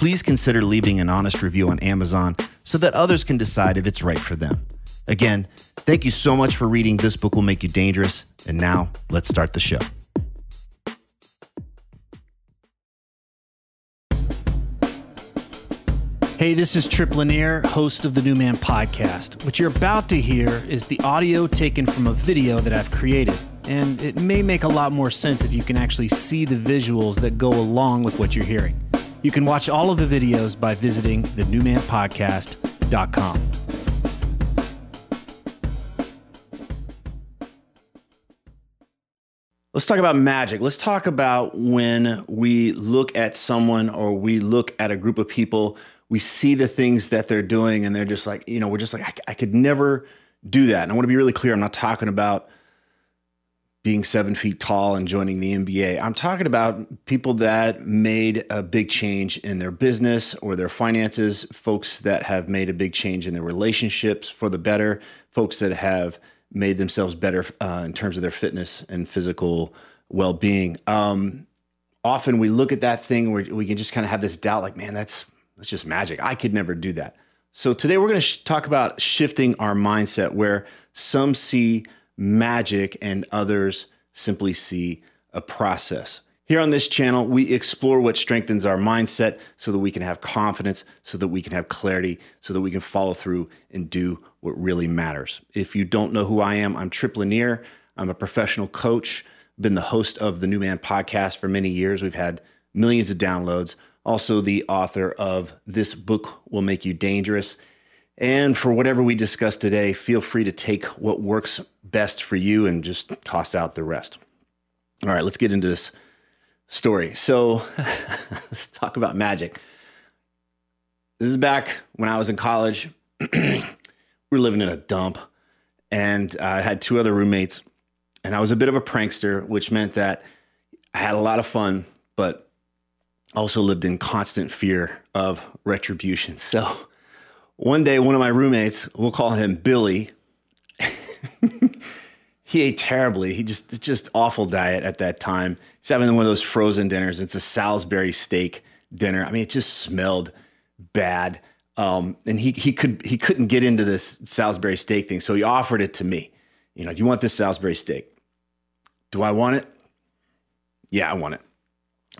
please consider leaving an honest review on Amazon so that others can decide if it's right for them. Again, thank you so much for reading This Book Will Make You Dangerous. And now, let's start the show. Hey, this is Tripp Lanier, host of the New Man Podcast. What you're about to hear is the audio taken from a video that I've created. And it may make a lot more sense if you can actually see the visuals that go along with what you're hearing. You can watch all of the videos by visiting thenewmanpodcast.com. Let's talk about magic. Let's talk about when we look at someone or we look at a group of people, we see the things that they're doing, and they're just like, you know, we're just like, I, I could never do that. And I want to be really clear I'm not talking about being seven feet tall and joining the NBA. I'm talking about people that made a big change in their business or their finances, folks that have made a big change in their relationships for the better, folks that have made themselves better uh, in terms of their fitness and physical well being. Um, often we look at that thing where we can just kind of have this doubt like, man, that's, that's just magic. I could never do that. So today we're going to sh- talk about shifting our mindset where some see magic and others simply see a process. Here on this channel, we explore what strengthens our mindset so that we can have confidence, so that we can have clarity, so that we can follow through and do what really matters. If you don't know who I am, I'm Tripp Lanier. I'm a professional coach, been the host of the New Man podcast for many years. We've had millions of downloads. Also, the author of This Book Will Make You Dangerous and for whatever we discuss today, feel free to take what works best for you and just toss out the rest. All right, let's get into this story. So, let's talk about magic. This is back when I was in college. we were living in a dump, and I had two other roommates, and I was a bit of a prankster, which meant that I had a lot of fun, but also lived in constant fear of retribution. So, one day, one of my roommates, we'll call him Billy, he ate terribly. He just just awful diet at that time. He's having one of those frozen dinners. It's a Salisbury steak dinner. I mean, it just smelled bad. Um, and he he could he couldn't get into this Salisbury steak thing, so he offered it to me. You know, do you want this Salisbury steak? Do I want it? Yeah, I want it.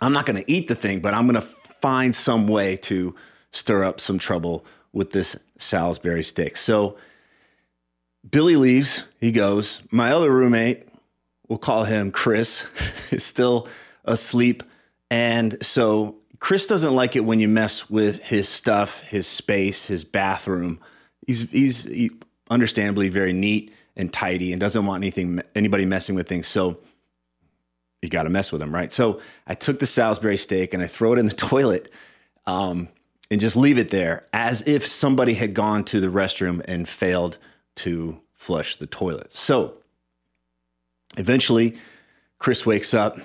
I'm not going to eat the thing, but I'm going to find some way to stir up some trouble with this Salisbury steak. So Billy leaves. He goes. My other roommate, we'll call him Chris, is still asleep. And so Chris doesn't like it when you mess with his stuff, his space, his bathroom. He's he's he, understandably very neat and tidy and doesn't want anything anybody messing with things. So you got to mess with him, right? So I took the Salisbury steak and I throw it in the toilet. Um, and just leave it there as if somebody had gone to the restroom and failed to flush the toilet. So eventually, Chris wakes up,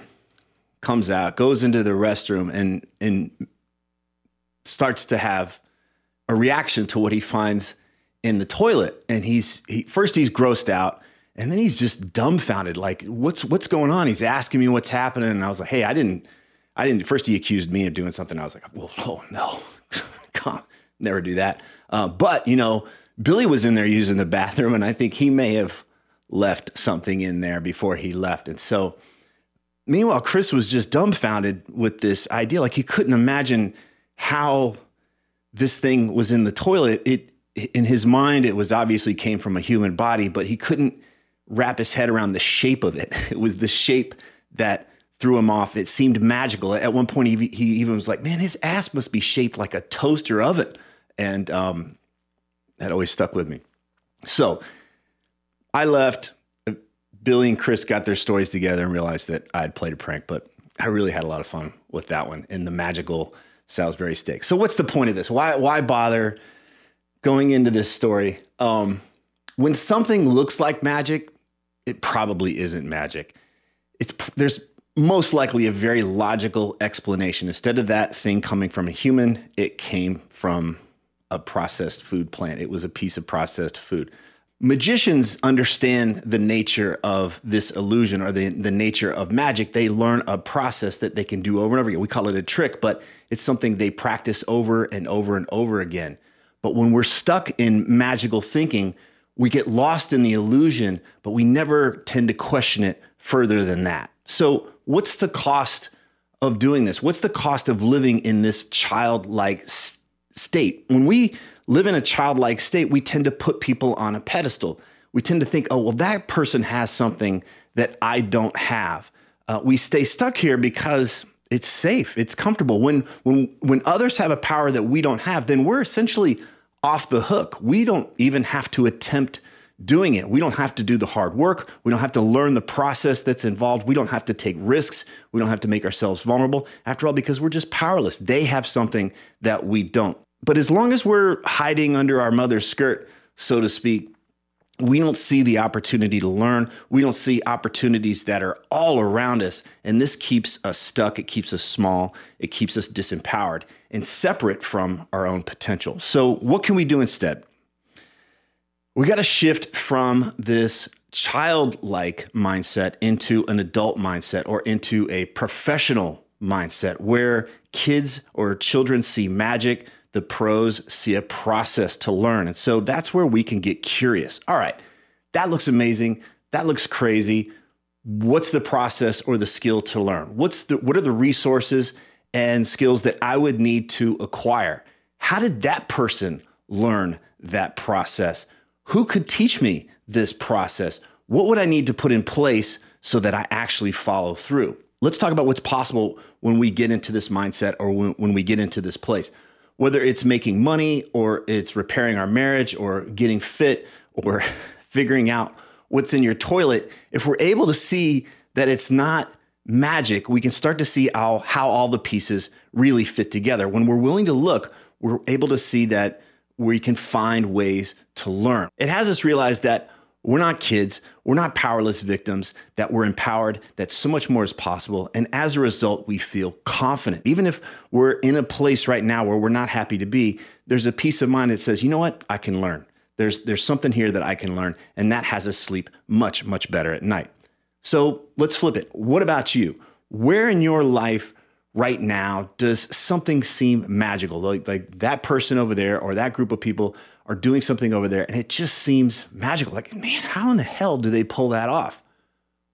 comes out, goes into the restroom, and, and starts to have a reaction to what he finds in the toilet. And he's he, first he's grossed out, and then he's just dumbfounded, like what's what's going on? He's asking me what's happening, and I was like, hey, I didn't, I didn't. First he accused me of doing something. I was like, well, oh no, never do that. Uh, but you know, Billy was in there using the bathroom, and I think he may have left something in there before he left. And so, meanwhile, Chris was just dumbfounded with this idea. Like he couldn't imagine how this thing was in the toilet, it in his mind it was obviously came from a human body, but he couldn't wrap his head around the shape of it. It was the shape that threw him off. It seemed magical. At one point, he, he even was like, "Man, his ass must be shaped like a toaster oven," and um, that always stuck with me. So I left. Billy and Chris got their stories together and realized that I had played a prank, but I really had a lot of fun with that one in the magical Salisbury steak. So what's the point of this? Why why bother going into this story? Um, when something looks like magic, it probably isn't magic. It's there's most likely a very logical explanation. Instead of that thing coming from a human, it came from a processed food plant. It was a piece of processed food. Magicians understand the nature of this illusion or the, the nature of magic. They learn a process that they can do over and over again. We call it a trick, but it's something they practice over and over and over again. But when we're stuck in magical thinking, we get lost in the illusion, but we never tend to question it further than that. So, what's the cost of doing this? What's the cost of living in this childlike s- state? When we live in a childlike state, we tend to put people on a pedestal. We tend to think, oh, well, that person has something that I don't have. Uh, we stay stuck here because it's safe, it's comfortable. When, when, when others have a power that we don't have, then we're essentially off the hook. We don't even have to attempt doing it. We don't have to do the hard work. We don't have to learn the process that's involved. We don't have to take risks. We don't have to make ourselves vulnerable. After all, because we're just powerless. They have something that we don't. But as long as we're hiding under our mother's skirt, so to speak, we don't see the opportunity to learn. We don't see opportunities that are all around us. And this keeps us stuck. It keeps us small. It keeps us disempowered and separate from our own potential. So, what can we do instead? We got to shift from this childlike mindset into an adult mindset or into a professional mindset where kids or children see magic, the pros see a process to learn. And so that's where we can get curious. All right, that looks amazing. That looks crazy. What's the process or the skill to learn? What's the what are the resources and skills that I would need to acquire? How did that person learn that process? Who could teach me this process? What would I need to put in place so that I actually follow through? Let's talk about what's possible when we get into this mindset or when, when we get into this place whether it's making money or it's repairing our marriage or getting fit or figuring out what's in your toilet, if we're able to see that it's not magic, we can start to see how, how all the pieces really fit together. When we're willing to look, we're able to see that we can find ways to learn. It has us realize that we're not kids. We're not powerless victims, that we're empowered, that so much more is possible. And as a result, we feel confident. Even if we're in a place right now where we're not happy to be, there's a peace of mind that says, you know what? I can learn. There's, there's something here that I can learn. And that has us sleep much, much better at night. So let's flip it. What about you? Where in your life right now does something seem magical? Like, like that person over there or that group of people are doing something over there and it just seems magical. Like, man, how in the hell do they pull that off?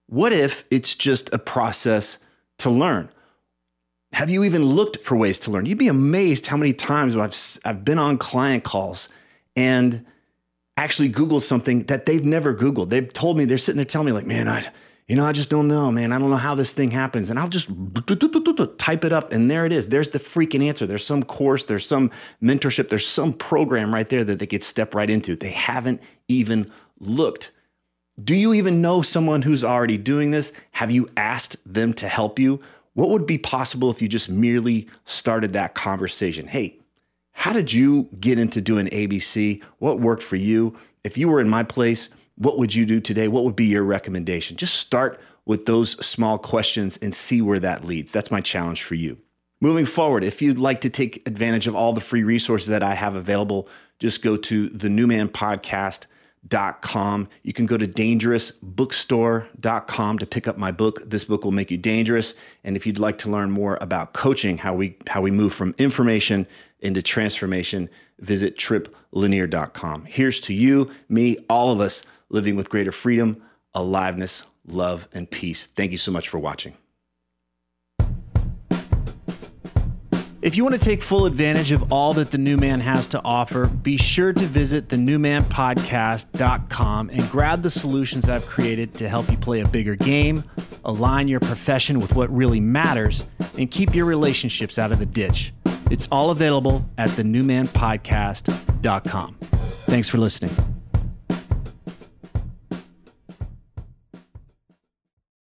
What if it's just a process to learn? Have you even looked for ways to learn? You'd be amazed how many times I've, I've been on client calls and actually Googled something that they've never Googled. They've told me, they're sitting there telling me, like, man, I, you know, I just don't know, man. I don't know how this thing happens. And I'll just type it up, and there it is. There's the freaking answer. There's some course, there's some mentorship, there's some program right there that they could step right into. They haven't even looked. Do you even know someone who's already doing this? Have you asked them to help you? What would be possible if you just merely started that conversation? Hey, how did you get into doing ABC? What worked for you? If you were in my place, what would you do today? What would be your recommendation? Just start with those small questions and see where that leads. That's my challenge for you. Moving forward, if you'd like to take advantage of all the free resources that I have available, just go to the newmanpodcast.com. You can go to dangerousbookstore.com to pick up my book. This book will make you dangerous. And if you'd like to learn more about coaching, how we how we move from information into transformation, visit tripplanier.com. Here's to you, me, all of us living with greater freedom, aliveness, love, and peace. Thank you so much for watching. If you want to take full advantage of all that the new man has to offer, be sure to visit thenewmanpodcast.com and grab the solutions I've created to help you play a bigger game, align your profession with what really matters, and keep your relationships out of the ditch. It's all available at thenewmanpodcast.com. Thanks for listening.